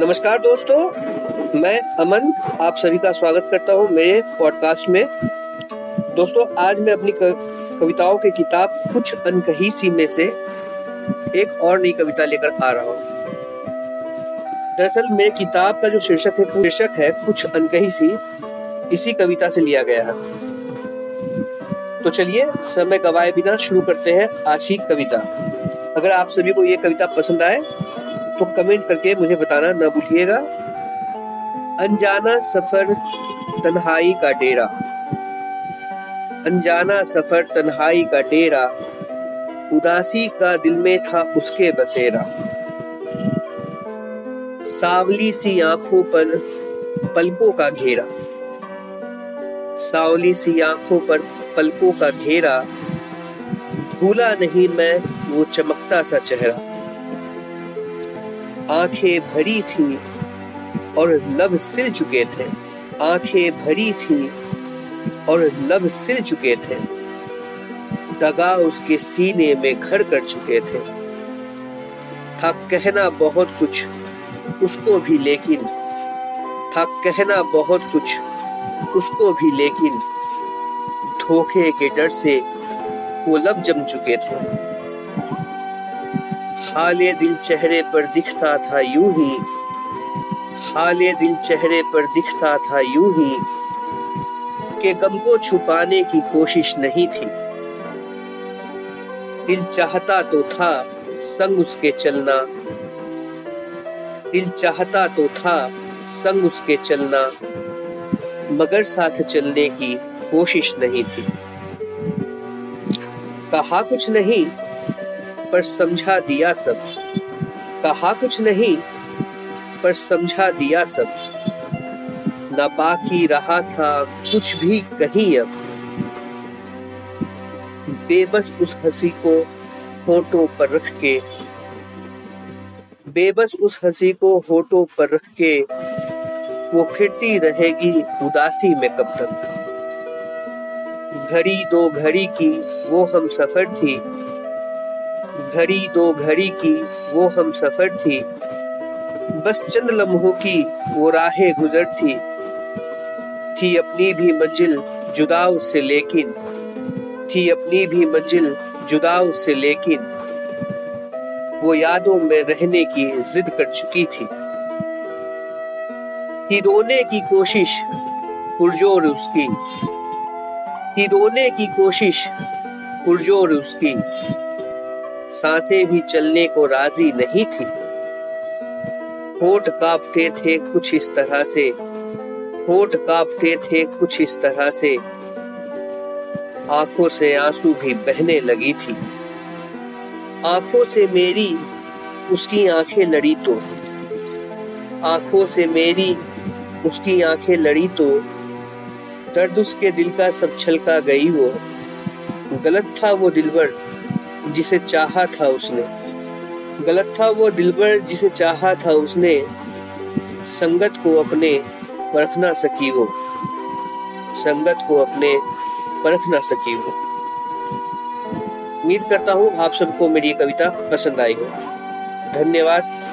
नमस्कार दोस्तों, मैं अमन, आप सभी का स्वागत करता हूँ मेरे पॉडकास्ट में। दोस्तों, आज मैं अपनी कविताओं की किताब कुछ अनकही सी में से एक और नई कविता लेकर आ रहा हूँ। दरअसल, मेरी किताब का जो शीर्षक है शीर्षक है कुछ अनकही सी इसी कविता से लिया गया है। तो चलिए, समय गवाए बिना शुरू करते हैं आज की कविता। अगर आप सभी को ये कविता पसंद आए तो कमेंट करके मुझे बताना ना भूलिएगा। अनजाना सफ़र तन्हाई का डेरा। अनजाना सफ़र तन्हाई का डेरा, उदासी का दिल में था उसके बसेरा। सावली सी आँखों पर पलकों का घेरा। सावली सी आँखों पर पलकों का घेरा, भूला नहीं मैं वो चमकता सा चेहरा। आँखें भरी थी और लब सिल चुके थे। आँखें भरी थी और लब सिल चुके थे। दगा उसके सीने में घर कर चुके थे। था कहना बहुत कुछ, उसको भी लेकिन। था कहना बहुत कुछ, उसको भी लेकिन। धोखे के डर से वो लब जम चुके थे। हाले दिल चेहरे पर दिखता था यूँ ही। हाले दिल चेहरे पर दिखता था यूँ ही के गम को छुपाने की कोशिश नहीं थी। दिल चाहता तो था संग उसके चलना। दिल चाहता तो था संग उसके चलना, मगर साथ चलने की कोशिश नहीं थी। कहा कुछ नहीं पर समझा दिया सब। कहा कुछ नहीं, पर समझा दिया सब। ना बाकी रहा था कुछ भी कहीं अब। बेबस उस हँसी को होठों पर रख के, बेबस उस हँसी को होठों पर रख के, वो फिरती रहेगी उदासी में कब तक। घड़ी दो घड़ी की वो हम सफ़र थी घड़ी दो घड़ी की वो हम सफ़र थी। बस चंद लम्हों की वो राहें गुजर थी। थी अपनी भी मंजिल जुदा उससे लेकिन। थी अपनी भी मंजिल जुदा उससे लेकिन। वो यादों में रहने की जिद कर चुकी थी। ही रोने की कोशिश पुरजोर उसकी। ही रोने की कोशिश पुरजोर उसकी। साँसें भी चलने को राज़ी नहीं थी। होठ कांपते थे कुछ इस तरह से। होठ कांपते थे कुछ इस तरह से। आँखों से आँसू भी बहने लगी थी। आँखों से मेरी, उसकी आँखें लड़ी तो। आँखों से मेरी, उसकी आँखें लड़ी तो। दर्द उसके दिल का सब छलका गई वो। गलत था वो दिलबर जिसे चाहा था उसने। गलत था वो दिलबर जिसे चाहा था उसने। संगत को अपने परख ना सकी वो। संगत को अपने परख ना सकी वो। उम्मीद करता हूँ आप सबको मेरी कविता पसंद आई हो। धन्यवाद।